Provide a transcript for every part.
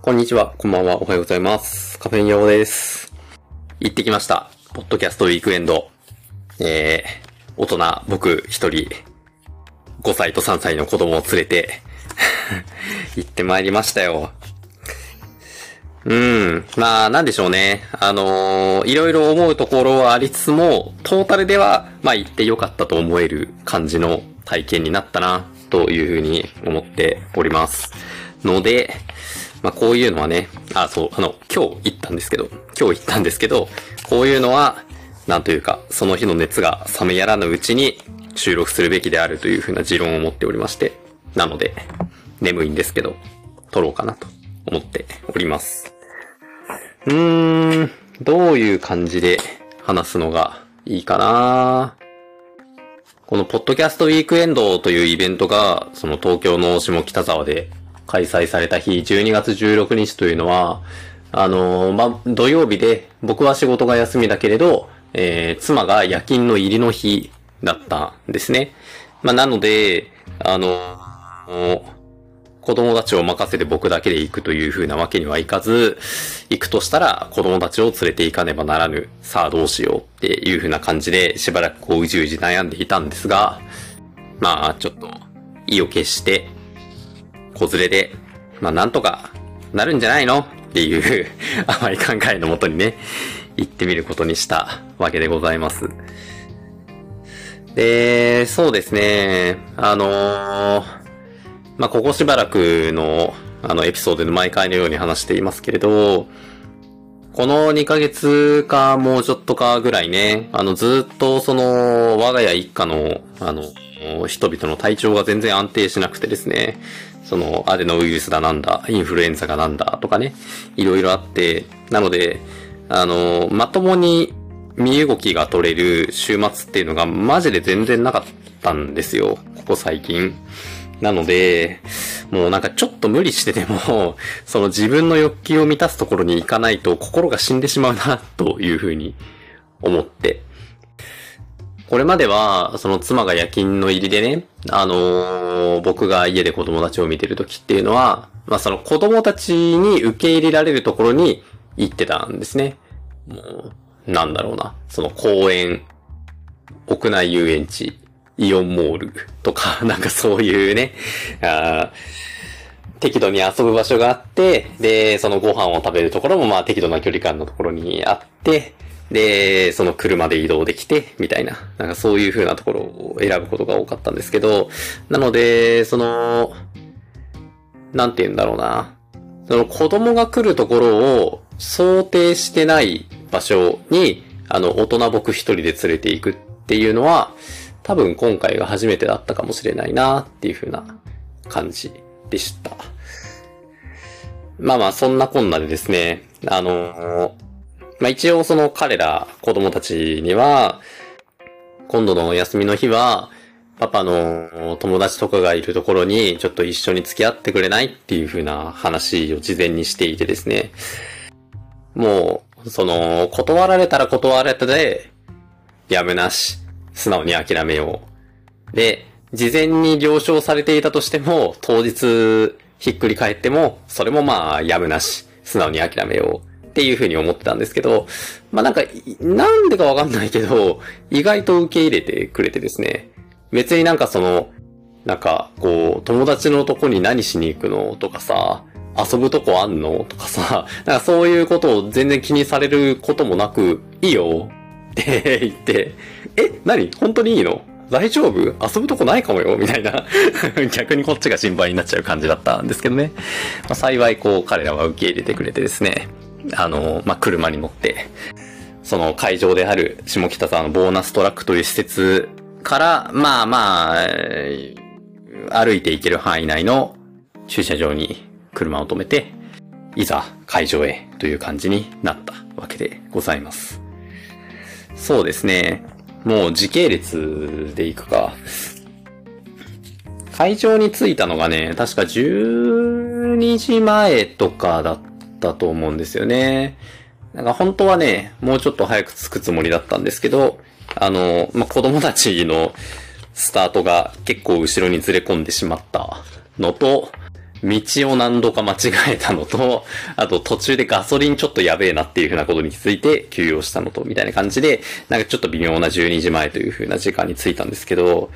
こんにちは、こんばんは、おはようございます。カフェインヤオです。行ってきました。ポッドキャストウィークエンド。えー、大人、僕一人、5歳と3歳の子供を連れて、行ってまいりましたよ。うん。まあ、なんでしょうね。あのーいろいろ思うところはありつつも、トータルでは、まあ、行ってよかったと思える感じの体験になったな、というふうに思っております。ので、まあ、こういうのはね、あ、そう、あの、今日行ったんですけど、今日行ったんですけど、こういうのは、なんというか、その日の熱が冷めやらぬうちに収録するべきであるというふうな持論を持っておりまして、なので、眠いんですけど、撮ろうかなと思っております。うーん、どういう感じで話すのがいいかな？このポッドキャストウィークエンドというイベントが、その東京の下北沢で開催された日、12月16日というのは、あのーま、土曜日で、僕は仕事が休みだけれど、えー、妻が夜勤の入りの日だったんですね。まあ、なので、あの子供たちを任せて僕だけで行くという風なわけにはいかず、行くとしたら子供たちを連れて行かねばならぬ。さあどうしようっていう風な感じでしばらくこううじうじ悩んでいたんですが、まあちょっと意を決して、子連れで、まあなんとかなるんじゃないの？っていう 甘い考えのもとにね、行ってみることにしたわけでございます。で、そうですね、あのーまあ、ここしばらくの、あの、エピソードで毎回のように話していますけれど、この2ヶ月かもうちょっとかぐらいね、あの、ずっとその、我が家一家の、あの、人々の体調が全然安定しなくてですね、その、アデノウイルスだなんだ、インフルエンザがなんだとかね、いろいろあって、なので、あの、まともに身動きが取れる週末っていうのがマジで全然なかったんですよ、ここ最近。なので、もうなんかちょっと無理してでも、その自分の欲求を満たすところに行かないと心が死んでしまうな、というふうに思って。これまでは、その妻が夜勤の入りでね、あのー僕が家で子供たちを見てる時っていうのは、まあその子供たちに受け入れられるところに行ってたんですね。もう、なんだろうな。その公園、屋内遊園地、イオンモールとか、なんかそういうね、あ適度に遊ぶ場所があって、で、そのご飯を食べるところもまあ適度な距離感のところにあって、で、その車で移動できて、みたいな、なんかそういう風なところを選ぶことが多かったんですけど、なので、その、なんて言うんだろうな。その子供が来るところを想定してない場所に、あの、大人僕一人で連れて行くっていうのは、多分今回が初めてだったかもしれないなっていう風な感じでした。まあまあ、そんなこんなでですね、あのまあ一応その彼ら子供たちには、今度のお休みの日は、パパの友達とかがいるところにちょっと一緒に付き合ってくれないっていう風な話を事前にしていてですね。もう、その、断られたら断られたで、やむなし、素直に諦めよう。で、事前に了承されていたとしても、当日ひっくり返っても、それもまあ、やむなし、素直に諦めよう。っていう風に思ってたんですけど、まあなんか、なんでかわかんないけど、意外と受け入れてくれてですね。別になんかその、なんか、こう、友達のとこに何しに行くのとかさ、遊ぶとこあんのとかさ、なんかそういうことを全然気にされることもなく、いいよって言って、え、何？本当にいいの？大丈夫？遊ぶとこないかもよ？みたいな。逆にこっちが心配になっちゃう感じだったんですけどね。まあ、幸いこう彼らは受け入れてくれてですね。あの、まあ、車に乗って、その会場である下北沢のボーナストラックという施設から、まあまあ、歩いて行ける範囲内の駐車場に車を止めて、いざ会場へという感じになったわけでございます。そうですね。もう時系列で行くか。会場に着いたのがね、確か12時前とかだったたと思うんですよね。なんか本当はね、もうちょっと早く着くつもりだったんですけど、あの、まあ、子供たちのスタートが結構後ろにずれ込んでしまったのと、道を何度か間違えたのと、あと途中でガソリンちょっとやべえなっていう風なことに気づいて休養したのと、みたいな感じで、なんかちょっと微妙な12時前という風な時間に着いたんですけど、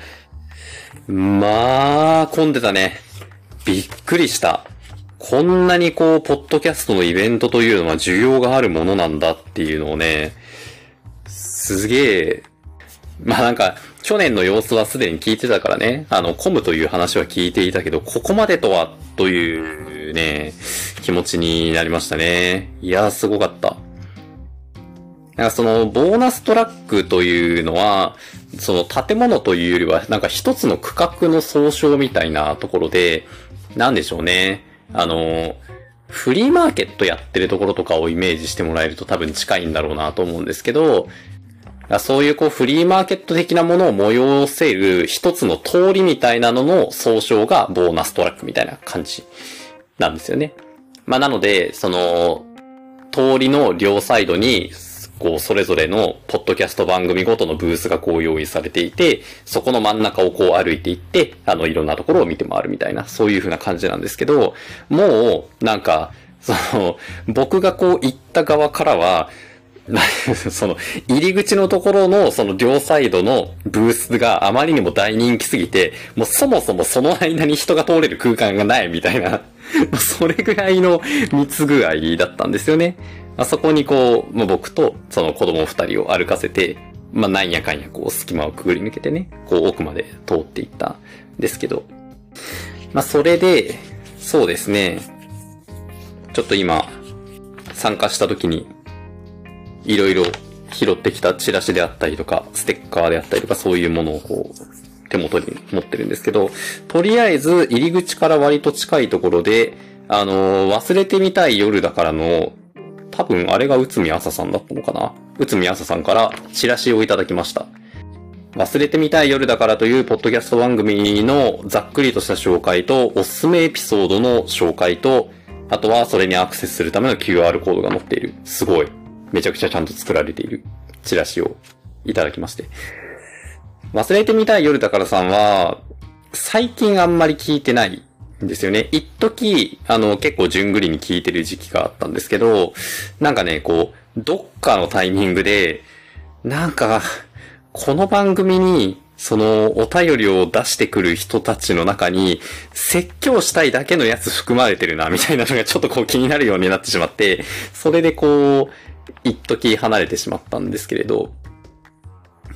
まあ、混んでたね。びっくりした。こんなにこう、ポッドキャストのイベントというのは需要があるものなんだっていうのをね、すげえ、まあなんか、去年の様子はすでに聞いてたからね、あの、混むという話は聞いていたけど、ここまでとは、というね、気持ちになりましたね。いやー、すごかった。なんかその、ボーナストラックというのは、その建物というよりは、なんか一つの区画の総称みたいなところで、なんでしょうね。あの、フリーマーケットやってるところとかをイメージしてもらえると多分近いんだろうなと思うんですけど、そういうこうフリーマーケット的なものを催せる一つの通りみたいなのの総称がボーナストラックみたいな感じなんですよね。まあなので、その、通りの両サイドにこう、それぞれのポッドキャスト番組ごとのブースがこう用意されていて、そこの真ん中をこう歩いていって、あの、いろんなところを見て回るみたいな、そういう風な感じなんですけど、もう、なんか、その、僕がこう行った側からは、その、入り口のところの、その両サイドのブースがあまりにも大人気すぎて、もうそもそもその間に人が通れる空間がないみたいな、それぐらいの密具合だったんですよね。あそこにこう、まあ、僕とその子供二人を歩かせて、まあ、なんやかんやこう隙間をくぐり抜けてね、こう奥まで通っていったんですけど、まあ、それで、そうですね、ちょっと今、参加した時に、いろいろ拾ってきたチラシであったりとか、ステッカーであったりとか、そういうものをこう、手元に持ってるんですけど、とりあえず入り口から割と近いところで、あの、忘れてみたい夜だからの多分あれが内海朝さんだったのかな。内海朝さんからチラシをいただきました。忘れてみたい夜だからというポッドキャスト番組のざっくりとした紹介と、おすすめエピソードの紹介と、あとはそれにアクセスするための QR コードが載っている。すごい。めちゃくちゃちゃんと作られているチラシをいただきまして。忘れてみたい夜だからさんは、最近あんまり聞いてないですよね。一時、あの、結構順繰りに聞いてる時期があったんですけど、なんかね、こう、どっかのタイミングで、なんか、この番組に、その、お便りを出してくる人たちの中に、説教したいだけのやつ含まれてるな、みたいなのがちょっとこう気になるようになってしまって、それでこう、一時離れてしまったんですけれど、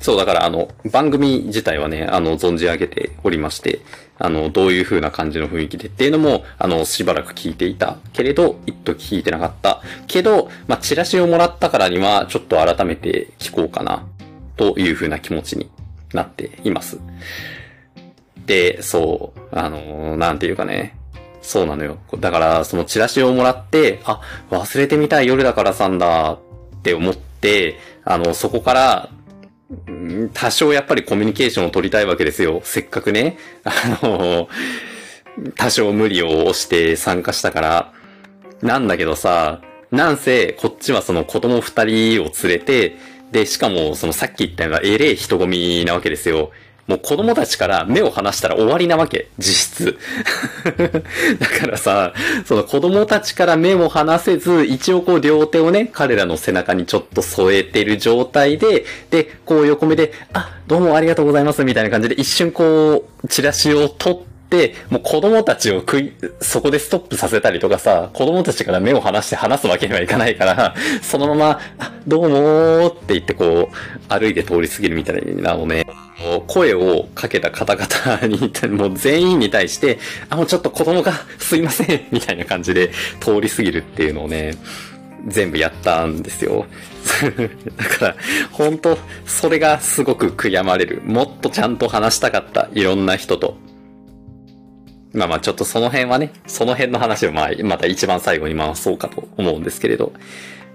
そう、だからあの、番組自体はね、あの、存じ上げておりまして、あの、どういう風な感じの雰囲気でっていうのも、あの、しばらく聞いていたけれど、一時聞いてなかった。けど、まあ、チラシをもらったからには、ちょっと改めて聞こうかな、という風な気持ちになっています。で、そう、あの、なんていうかね、そうなのよ。だから、そのチラシをもらって、あ、忘れてみたい夜だからさんだって思って、あの、そこから、多少やっぱりコミュニケーションを取りたいわけですよ。せっかくね、あの、多少無理を押して参加したから。なんだけどさ、なんせ、こっちはその子供二人を連れて、で、しかも、そのさっき言ったのがえれえ人混みなわけですよ。もう子供たちから目を離したら終わりなわけ。実質。だからさ、その子供たちから目を離せず、一応こう両手をね、彼らの背中にちょっと添えてる状態で、で、こう横目で、あ、どうもありがとうございます、みたいな感じで一瞬こう、チラシを取って、で、もう子供たちを食い、そこでストップさせたりとかさ、子供たちから目を離して話すわけにはいかないから、そのまま、あ、どうもーって言ってこう、歩いて通り過ぎるみたいなのをね、声をかけた方々に、もう全員に対して、あ、もうちょっと子供がすいませんみたいな感じで通り過ぎるっていうのをね、全部やったんですよ。だから、本当それがすごく悔やまれる。もっとちゃんと話したかった。いろんな人と。まあまあちょっとその辺はね、その辺の話をまあまた一番最後に回そうかと思うんですけれど。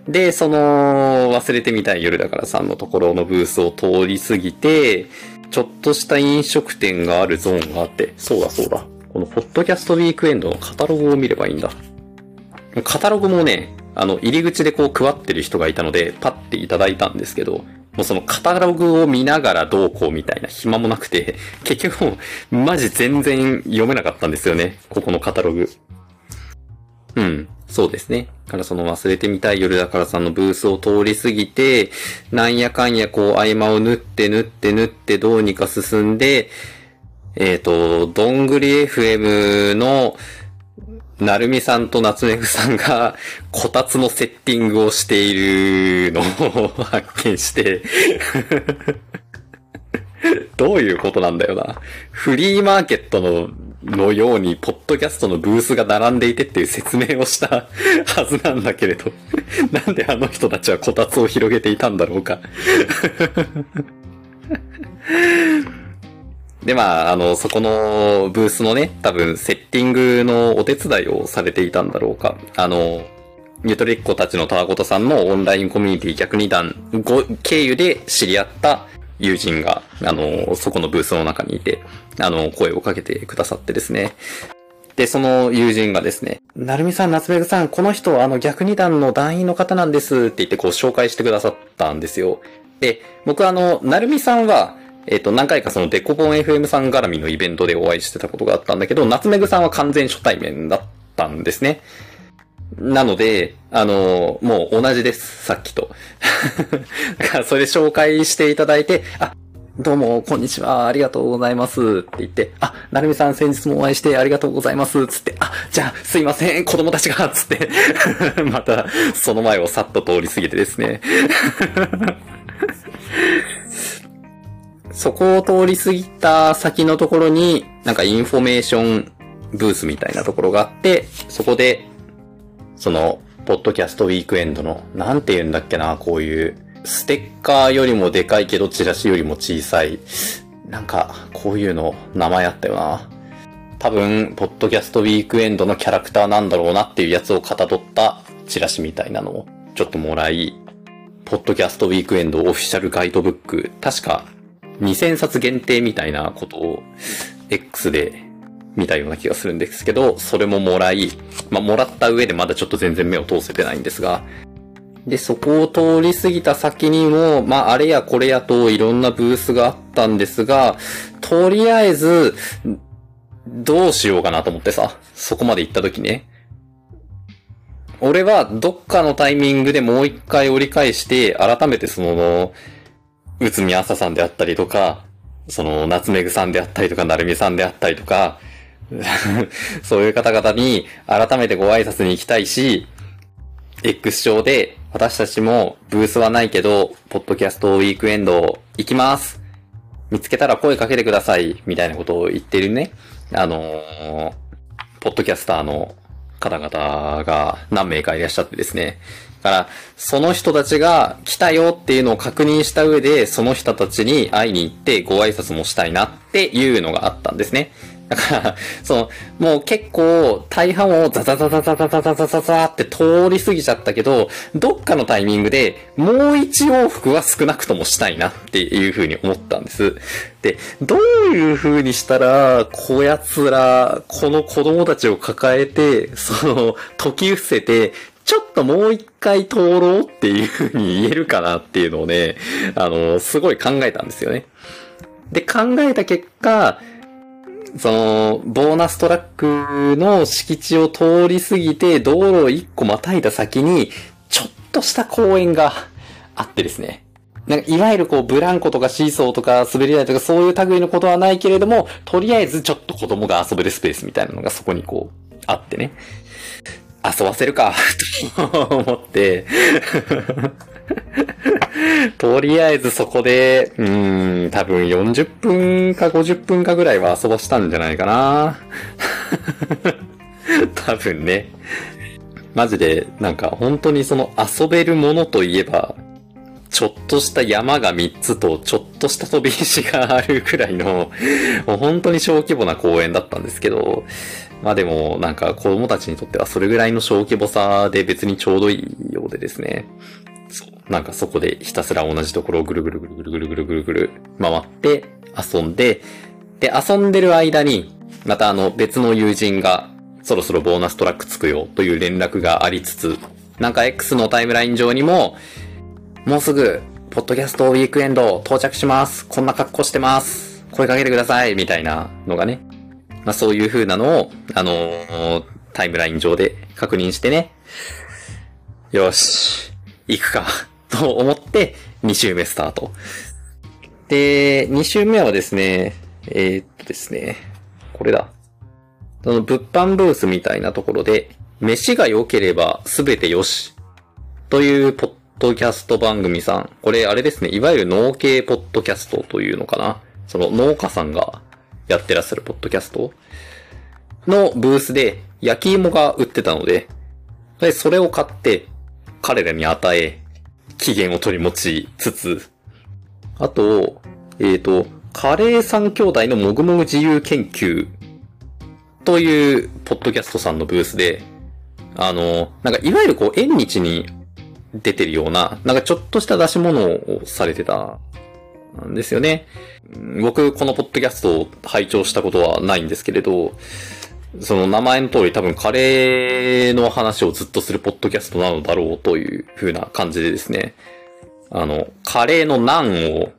で、その、忘れてみたい夜だからさんのところのブースを通り過ぎて、ちょっとした飲食店があるゾーンがあって、そうだそうだ。このポッドキャストウィークエンドのカタログを見ればいいんだ。カタログもね、あの、入り口でこう配ってる人がいたので、パッていただいたんですけど、もうそのカタログを見ながらどうこうみたいな暇もなくて、結局もう、マジ全然読めなかったんですよね。ここのカタログ。うん。そうですね。からその忘れてみたい夜だからさんのブースを通り過ぎて、なんやかんやこう合間を縫って縫って縫ってどうにか進んで、えっ、と、どんぐり FM の、なるみさんと夏目ぐさんが、こたつのセッティングをしているのを 発見して、どういうことなんだよな。フリーマーケットの、のように、ポッドキャストのブースが並んでいてっていう説明をしたはずなんだけれど、なんであの人たちはこたつを広げていたんだろうか。で、まあ、あの、そこのブースのね、多分、セッティングのお手伝いをされていたんだろうか。あの、ニュートリッコたちのたわごとさんのオンラインコミュニティ逆二段ご経由で知り合った友人が、あの、そこのブースの中にいて、あの、声をかけてくださってですね。で、その友人がですね、なるみさん、夏目ぐさん、この人、あの、逆二段の団員の方なんですって言って、こう、紹介してくださったんですよ。で、僕あの、なるみさんは、えっ、と、何回かそのデコボン FM さん絡みのイベントでお会いしてたことがあったんだけど、夏目ぐさんは完全初対面だったんですね。なので、あの、もう同じです、さっきと。だからそれ紹介していただいて、あ、どうも、こんにちは、ありがとうございます。って言って、あ、なるみさん先日もお会いしてありがとうございます。つって、あ、じゃあ、すいません、子供たちが、つって、また、その前をさっと通り過ぎてですね。そこを通り過ぎた先のところに、なんかインフォメーションブースみたいなところがあって、そこで、その、ポッドキャストウィークエンドの、なんて言うんだっけな、こういう、ステッカーよりもでかいけど、チラシよりも小さい、なんか、こういうの、名前あったよな。多分、ポッドキャストウィークエンドのキャラクターなんだろうなっていうやつをかたどったチラシみたいなのをちょっともらい、ポッドキャストウィークエンドオフィシャルガイドブック、確か2000冊限定みたいなことを X で見たような気がするんですけど、それももらい、まあ、もらった上でまだちょっと全然目を通せてないんですが、で、そこを通り過ぎた先にも、まあ、あれやこれやといろんなブースがあったんですが、とりあえず、どうしようかなと思ってさ、そこまで行った時ね。俺はどっかのタイミングでもう一回折り返して、改めてその、内海朝さんであったりとか、その、夏目ぐさんであったりとか、なるみさんであったりとか、そういう方々に改めてご挨拶に行きたいし、X 上で私たちもブースはないけど、ポッドキャストウィークエンド行きます。見つけたら声かけてください。みたいなことを言ってるね。あのーポッドキャスターの方々が何名かいらっしゃってですね。だから、その人たちが来たよっていうのを確認した上で、その人たちに会いに行ってご挨拶もしたいなっていうのがあったんですね。だから、その、もう結構大半をザザザザザザザザザザって通り過ぎちゃったけど、どっかのタイミングでもう一往復は少なくともしたいなっていうふうに思ったんです。で、どういうふうにしたら、こやつら、この子供たちを抱えて、その、解き伏せて、ちょっともう一回通ろうっていうふうに言えるかなっていうのをね、あの、すごい考えたんですよね。で、考えた結果、その、ボーナストラックの敷地を通り過ぎて、道路を一個またいだ先に、ちょっとした公園があってですね。なんか、いわゆるこう、ブランコとかシーソーとか滑り台とかそういう類のことはないけれども、とりあえずちょっと子供が遊べるスペースみたいなのがそこにこう、あってね。遊ばせるか、と思って、とりあえずそこで、うん、多分40分か50分かぐらいは遊ばしたんじゃないかな。多分ね。マジで、なんか本当にその遊べるものといえば、ちょっとした山が3つと、ちょっとした飛び石があるくらいの、もう本当に小規模な公園だったんですけど、まあでも、なんか子供たちにとってはそれぐらいの小規模さで別にちょうどいいようでですね。そう。なんかそこでひたすら同じところをぐるぐるぐるぐるぐるぐるぐるぐる回って遊んで、で、遊んでる間に、またあの別の友人がそろそろボーナストラックつくよという連絡がありつつ、なんか X のタイムライン上にも、もうすぐ、ポッドキャストウィークエンド到着します。こんな格好してます。声かけてください。みたいなのがね。まあそういう風なのを、あのータイムライン上で確認してね。よし、行くか、と思って、2週目スタート。で、2週目はですね、えー、っとですね、これだ。その物販ブースみたいなところで、飯が良ければ全てよし。というポッドキャスト番組さん。これあれですね、いわゆる農系ポッドキャストというのかな。その農家さんがやってらっしゃるポッドキャストのブースで焼き芋が売ってたので、でそれを買って彼らに与え、期限を取り持ちつつ、あと、えっ、ー、と、カレー三兄弟のもぐもぐ自由研究というポッドキャストさんのブースで、あの、なんかいわゆるこう縁日に出てるような、なんかちょっとした出し物をされてたなんですよね。僕、このポッドキャストを拝聴したことはないんですけれど、その名前の通り多分カレーの話をずっとするポッドキャストなのだろうという風な感じでですね、あの、カレーのナンを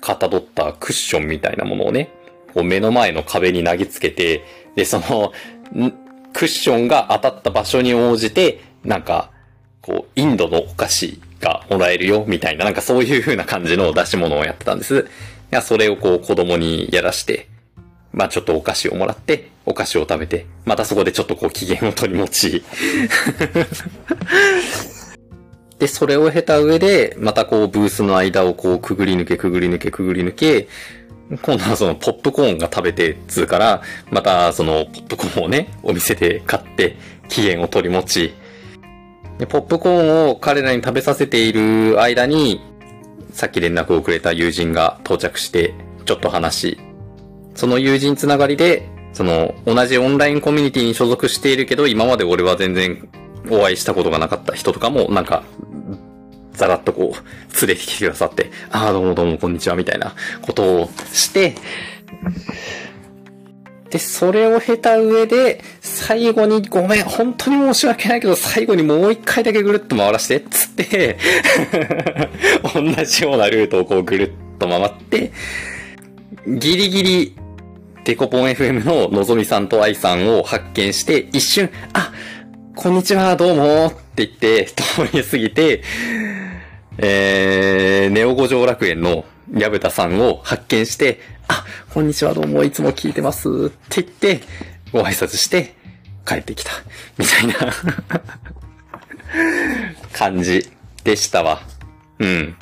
かたどったクッションみたいなものをね、こう目の前の壁に投げつけて、で、その、クッションが当たった場所に応じて、なんか、こう、インドのお菓子がもらえるよ、みたいな、なんかそういう風な感じの出し物をやってたんです。いや、それをこう子供にやらして、まあちょっとお菓子をもらって、お菓子を食べて、またそこでちょっとこう機嫌を取り持ち。で、それを経た上で、またこうブースの間をこうくぐり抜けくぐり抜けくぐり抜け、今度はそのポップコーンが食べてっつうから、またそのポップコーンをね、お店で買って、期限を取り持ち、で、ポップコーンを彼らに食べさせている間に、さっき連絡をくれた友人が到着して、ちょっと話し、その友人つながりで、その、同じオンラインコミュニティに所属しているけど、今まで俺は全然お会いしたことがなかった人とかも、なんか、ざらっとこう、連れてきてくださって、ああ、どうもどうもこんにちは、みたいなことをして、で、それを経た上で、最後にごめん、本当に申し訳ないけど、最後にもう一回だけぐるっと回らして、つって、同じようなルートをこうぐるっと回って、ギリギリ、デコポン FM ののぞみさんと愛さんを発見して、一瞬、あ、こんにちは、どうもって言って、通り過ぎて、えー、ネオ五条楽園の矢蓋さんを発見して、あ、こんにちはどうもいつも聞いてますって言って、ご挨拶して帰ってきた。みたいな 感じでしたわ。うん。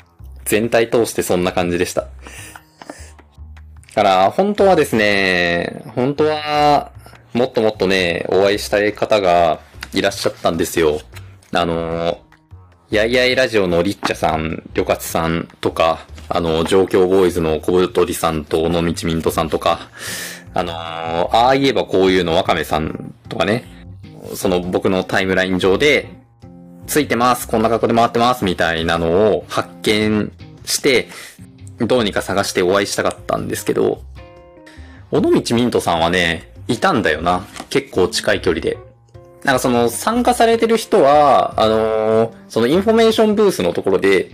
全体通してそんな感じでした。だから、本当はですね、本当は、もっともっとね、お会いしたい方がいらっしゃったんですよ。あの、やいやいラジオのリッチャさん、りょかつさんとか、あの、状況ボーイズの小太りさんと尾道ミントさんとか、あのー、ああ言えばこういうのわかめさんとかね、その僕のタイムライン上で、ついてます、こんな格好で回ってます、みたいなのを発見して、どうにか探してお会いしたかったんですけど、尾道ミントさんはね、いたんだよな。結構近い距離で。なんかその参加されてる人は、あのー、そのインフォメーションブースのところで、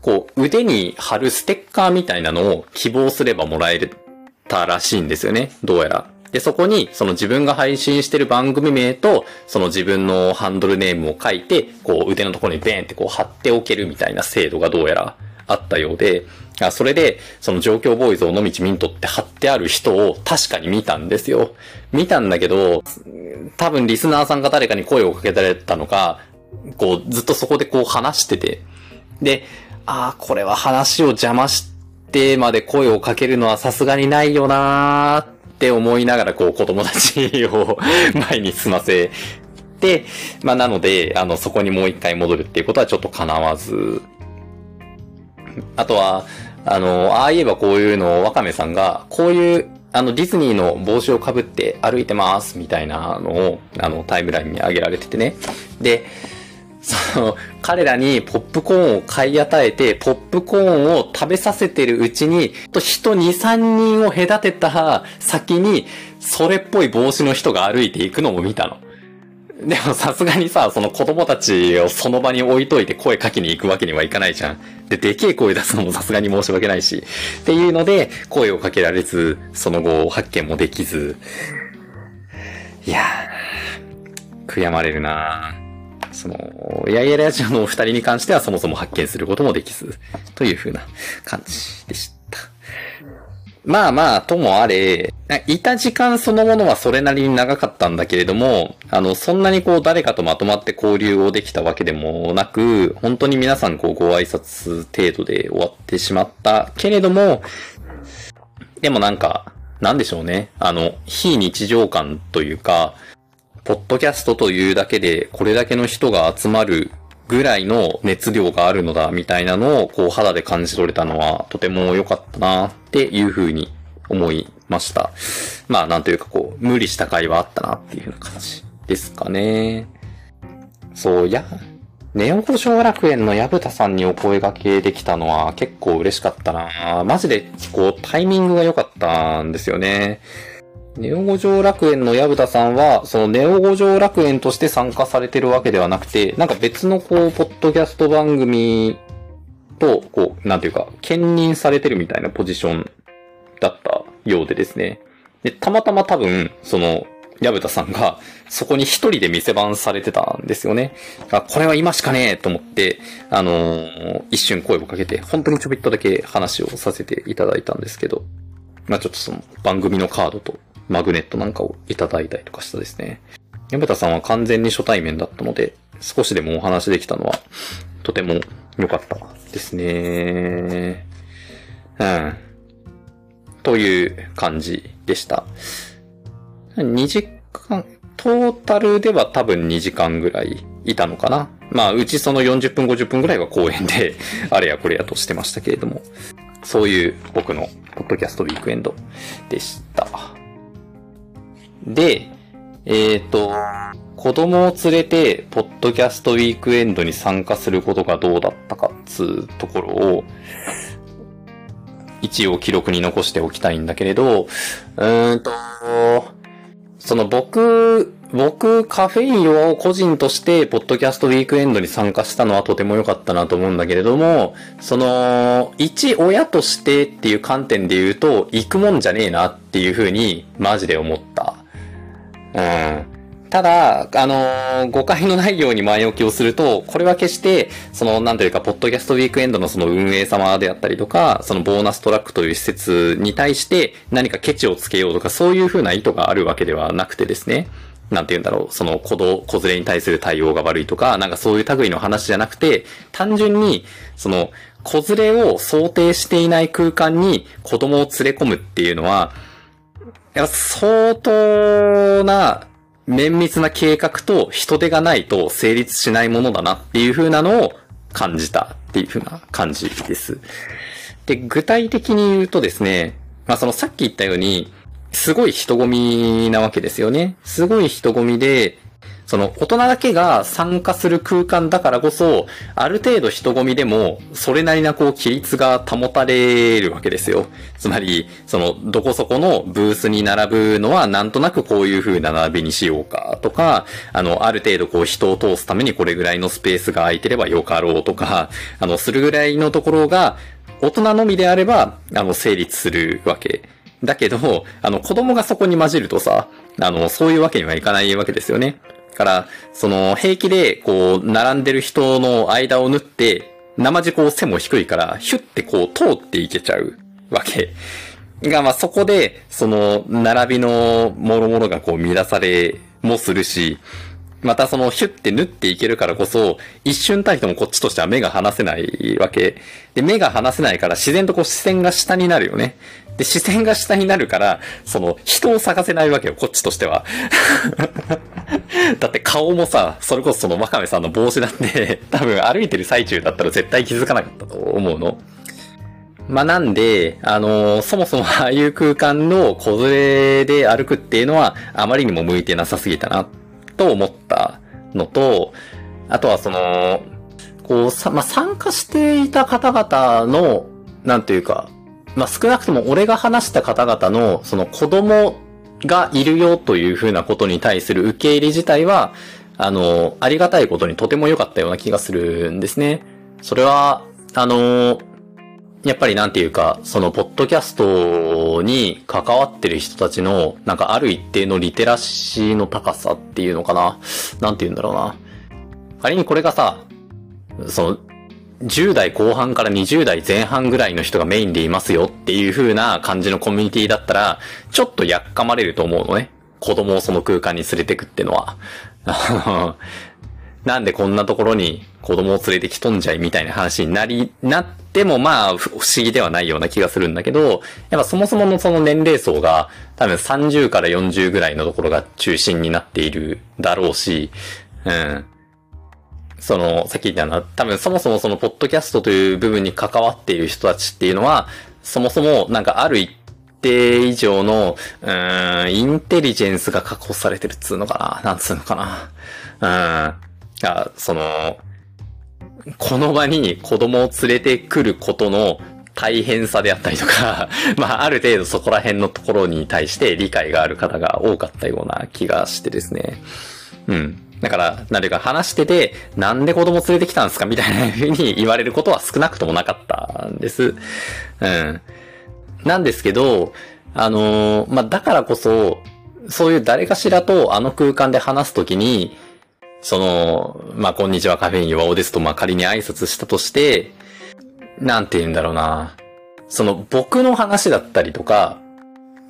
こう、腕に貼るステッカーみたいなのを希望すればもらえたらしいんですよね。どうやら。で、そこに、その自分が配信してる番組名と、その自分のハンドルネームを書いて、こう、腕のところにベーンってこう貼っておけるみたいな制度がどうやらあったようで、あそれで、その状況ボーイズ尾道ミントって貼ってある人を確かに見たんですよ。見たんだけど、多分リスナーさんが誰かに声をかけられたのか、こう、ずっとそこでこう話してて、で、ああ、これは話を邪魔してまで声をかけるのはさすがにないよなーって思いながら、こう、子供たちを 前に済ませて、まあ、なので、あの、そこにもう一回戻るっていうことはちょっと叶わず。あとは、あの、ああ言えばこういうのをワカメさんが、こういう、あの、ディズニーの帽子をかぶって歩いてますみたいなのを、あの、タイムラインに上げられててね。で、その、彼らにポップコーンを買い与えて、ポップコーンを食べさせてるうちに、と人2、3人を隔てた先に、それっぽい帽子の人が歩いていくのも見たの。でもさすがにさ、その子供たちをその場に置いといて声かけに行くわけにはいかないじゃん。で、でけえ声出すのもさすがに申し訳ないし。っていうので、声をかけられず、その後発見もできず。いやー、悔やまれるなその、やいやラジオのお二人に関してはそもそも発見することもできず、という風な感じでした。まあまあ、ともあれ、いた時間そのものはそれなりに長かったんだけれども、あの、そんなにこう誰かとまとまって交流をできたわけでもなく、本当に皆さんこうご挨拶程度で終わってしまったけれども、でもなんか、なんでしょうね。あの、非日常感というか、ポッドキャストというだけでこれだけの人が集まるぐらいの熱量があるのだみたいなのをこう肌で感じ取れたのはとても良かったなっていうふうに思いました。まあなんというかこう無理した会はあったなっていう感じですかね。そう、や、ネオ五条楽園の矢蓋さんにお声掛けできたのは結構嬉しかったなマジでこうタイミングが良かったんですよね。ネオ五条楽園の矢蓋さんは、そのネオ五条楽園として参加されてるわけではなくて、なんか別のこう、ポッドキャスト番組と、こう、なんていうか、兼任されてるみたいなポジションだったようでですね。で、たまたま多分、その、矢蓋さんが、そこに一人で店番されてたんですよね。あ、これは今しかねえと思って、あのー、一瞬声をかけて、本当にちょびっとだけ話をさせていただいたんですけど、まあちょっとその番組のカードとマグネットなんかをいただいたりとかしたですね。山田さんは完全に初対面だったので、少しでもお話できたのは、とても良かったですね。うん。という感じでした。2時間、トータルでは多分2時間ぐらいいたのかな。まあ、うちその40分50分ぐらいは公演で、あれやこれやとしてましたけれども、そういう僕のポッドキャストウィークエンドでした。で、えっ、ー、と、子供を連れて、ポッドキャストウィークエンドに参加することがどうだったかっつうところを、一応記録に残しておきたいんだけれど、うーんと、その僕、僕、カフェインを個人として、ポッドキャストウィークエンドに参加したのはとても良かったなと思うんだけれども、その、一親としてっていう観点で言うと、行くもんじゃねえなっていうふうに、マジで思った。うん。ただ、あのー、誤解のないように前置きをすると、これは決して、その、なんというか、ポッドキャストウィークエンドのその運営様であったりとか、そのボーナストラックという施設に対して何かケチをつけようとか、そういうふうな意図があるわけではなくてですね。なんて言うんだろう、その子供、子連れに対する対応が悪いとか、なんかそういう類の話じゃなくて、単純に、その、子連れを想定していない空間に子供を連れ込むっていうのは、や、相当な綿密な計画と人手がないと成立しないものだなっていう風なのを感じたっていう風な感じです。で、具体的に言うとですね、まあそのさっき言ったように、すごい人混みなわけですよね。すごい人混みで、その大人だけが参加する空間だからこそ、ある程度人混みでも、それなりなこう、規律が保たれるわけですよ。つまり、その、どこそこのブースに並ぶのは、なんとなくこういう風な並びにしようかとか、あの、ある程度こう、人を通すためにこれぐらいのスペースが空いてればよかろうとか、あの、するぐらいのところが、大人のみであれば、あの、成立するわけ。だけど、あの、子供がそこに混じるとさ、あの、そういうわけにはいかないわけですよね。から、その、平気で、こう、並んでる人の間を縫って、生地こう背も低いから、ヒュッてこう通っていけちゃうわけ。が、まあ、そこで、その、並びの諸々がこう乱されもするし、またそのヒュッて縫っていけるからこそ、一瞬たりともこっちとしては目が離せないわけ。で、目が離せないから自然とこう視線が下になるよね。で、視線が下になるから、その、人を探せないわけよ、こっちとしては。だって顔もさ、それこそその真亀さんの帽子だって、多分歩いてる最中だったら絶対気づかなかったと思うの。まあ、なんで、あのー、そもそもああいう空間の子連れで歩くっていうのは、あまりにも向いてなさすぎたな、と思ったのと、あとはその、こう、さ、まあ、参加していた方々の、なんていうか、まあ、少なくとも俺が話した方々の、その子供がいるよというふうなことに対する受け入れ自体は、あの、ありがたいことにとても良かったような気がするんですね。それは、あの、やっぱりなんていうか、そのポッドキャストに関わってる人たちの、なんかある一定のリテラシーの高さっていうのかな。なんて言うんだろうな。仮にこれがさ、その、10代後半から20代前半ぐらいの人がメインでいますよっていう風な感じのコミュニティだったら、ちょっとやっかまれると思うのね。子供をその空間に連れてくってのは。なんでこんなところに子供を連れてきとんじゃいみたいな話になり、なってもまあ不思議ではないような気がするんだけど、やっぱそもそものその年齢層が多分30から40ぐらいのところが中心になっているだろうし、うん。その、さっき言ったのは、多分そもそもそのポッドキャストという部分に関わっている人たちっていうのは、そもそもなんかある一定以上の、うん、インテリジェンスが確保されてるっつうのかななんつうのかなうん。あその、この場に子供を連れてくることの大変さであったりとか、まあ、ある程度そこら辺のところに対して理解がある方が多かったような気がしてですね。うん。だから、なるか話してて、なんで子供連れてきたんですかみたいな風に言われることは少なくともなかったんです。うん。なんですけど、あのー、まあ、だからこそ、そういう誰かしらとあの空間で話すときに、その、まあ、こんにちはカフェイン岩尾ですと、まあ、仮に挨拶したとして、なんて言うんだろうな。その、僕の話だったりとか、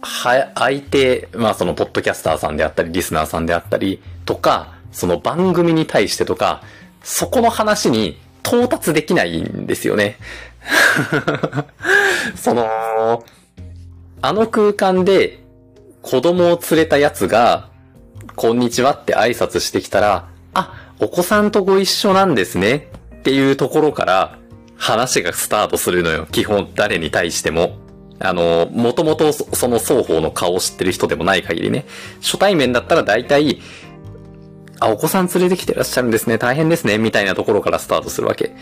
は、相手、まあ、その、ポッドキャスターさんであったり、リスナーさんであったり、とか、その番組に対してとか、そこの話に到達できないんですよね。その、あの空間で子供を連れたやつが、こんにちはって挨拶してきたら、あ、お子さんとご一緒なんですねっていうところから話がスタートするのよ。基本誰に対しても。あの、もともとその双方の顔を知ってる人でもない限りね。初対面だったら大体、あ、お子さん連れてきてらっしゃるんですね。大変ですね。みたいなところからスタートするわけ。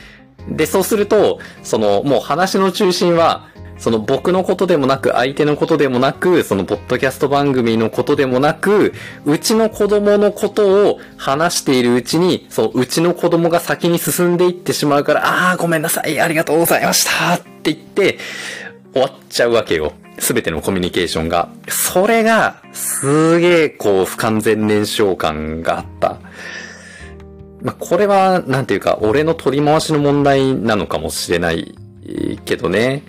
で、そうすると、その、もう話の中心は、その僕のことでもなく、相手のことでもなく、そのポッドキャスト番組のことでもなく、うちの子供のことを話しているうちに、そう、うちの子供が先に進んでいってしまうから、ああ、ごめんなさい、ありがとうございましたって言って、終わっちゃうわけよ。すべてのコミュニケーションが。それが、すげえ、こう、不完全燃焼感があった。まあ、これは、なんていうか、俺の取り回しの問題なのかもしれないけどね。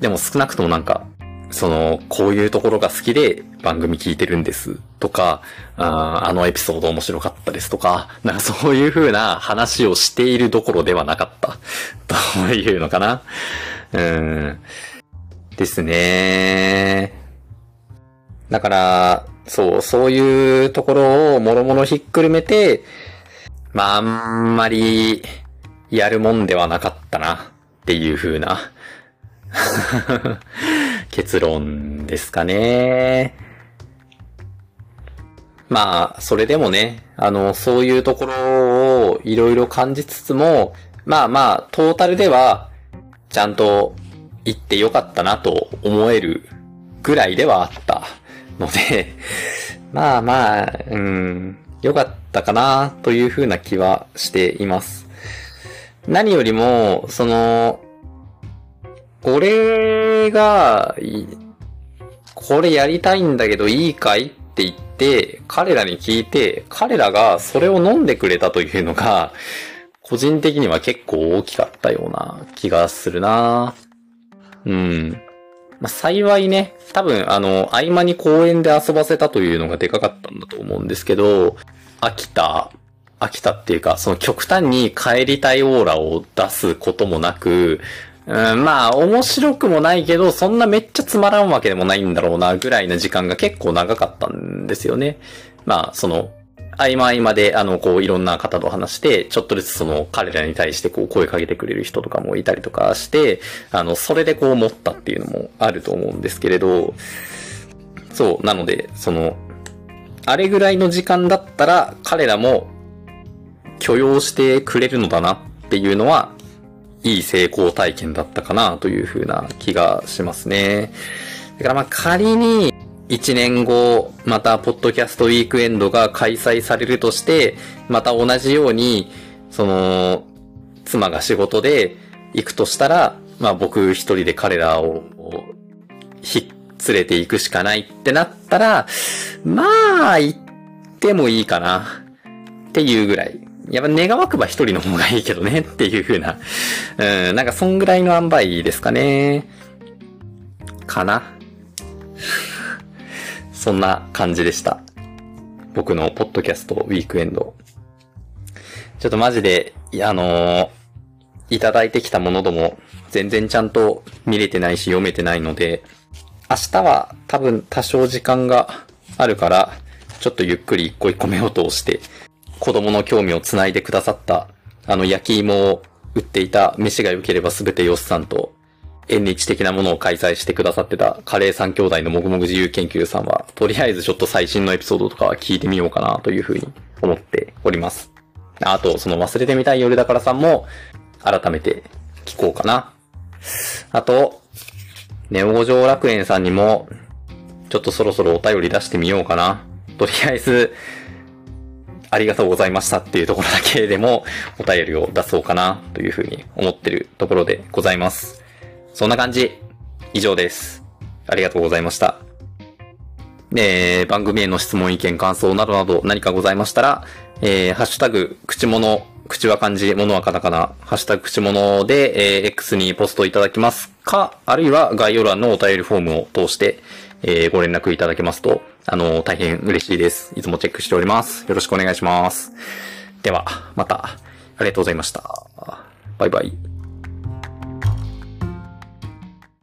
でも少なくともなんか、その、こういうところが好きで番組聞いてるんですとか、ああのエピソード面白かったですとか、なんかそういう風な話をしているどころではなかった。というのかな。うん。ですね。だから、そう、そういうところをもろもろひっくるめて、まあ、あんまり、やるもんではなかったな、っていう風な 結論ですかね。まあ、それでもね、あの、そういうところをいろいろ感じつつも、まあまあ、トータルでは、ちゃんと行ってよかったなと思えるぐらいではあったので、まあまあ、うん、よかったかなというふうな気はしています。何よりも、その、俺が、これやりたいんだけどいいかいって言って、彼らに聞いて、彼らがそれを飲んでくれたというのが、個人的には結構大きかったような気がするなうん。まあ、幸いね、多分あの、合間に公園で遊ばせたというのがでかかったんだと思うんですけど、飽きた、飽きたっていうか、その極端に帰りたいオーラを出すこともなく、うん、まあ、面白くもないけど、そんなめっちゃつまらんわけでもないんだろうな、ぐらいの時間が結構長かったんですよね。まあ、その、合間合間で、あの、こう、いろんな方と話して、ちょっとずつその、彼らに対してこう、声かけてくれる人とかもいたりとかして、あの、それでこう、思ったっていうのもあると思うんですけれど、そう、なので、その、あれぐらいの時間だったら、彼らも許容してくれるのだなっていうのは、いい成功体験だったかなというふうな気がしますね。だからまあ仮に1年後、またポッドキャストウィークエンドが開催されるとして、また同じように、その、妻が仕事で行くとしたら、まあ僕一人で彼らをひ連れて行くしかないってなったら、まあ、行ってもいいかな。っていうぐらい。やっぱ願わくば一人の方がいいけどね っていう風な。うん、なんかそんぐらいの塩梅ですかね。かな。そんな感じでした。僕のポッドキャストウィークエンド。ちょっとマジで、あのー、いただいてきたものども、全然ちゃんと見れてないし読めてないので、明日は多分多少時間があるから、ちょっとゆっくり一個一個目を通して、子供の興味をつないでくださった、あの焼き芋を売っていた飯が良ければ全てよっさんと、縁日的なものを開催してくださってたカレー三兄弟のもぐもぐ自由研究さんは、とりあえずちょっと最新のエピソードとかは聞いてみようかなというふうに思っております。あと、その忘れてみたい夜だからさんも、改めて聞こうかな。あと、ネオ五条楽園さんにも、ちょっとそろそろお便り出してみようかな。とりあえず、ありがとうございましたっていうところだけでもお便りを出そうかなというふうに思ってるところでございます。そんな感じ。以上です。ありがとうございました。えー、番組への質問、意見、感想などなど何かございましたら、えー、ハッシュタグ、口物、口は漢字、物はカタカナ、ハッシュタグ口物で、えー、X にポストいただきますか、あるいは概要欄のお便りフォームを通して、えー、ご連絡いただけますと、あの、大変嬉しいです。いつもチェックしております。よろしくお願いします。では、また、ありがとうございました。バイバイ。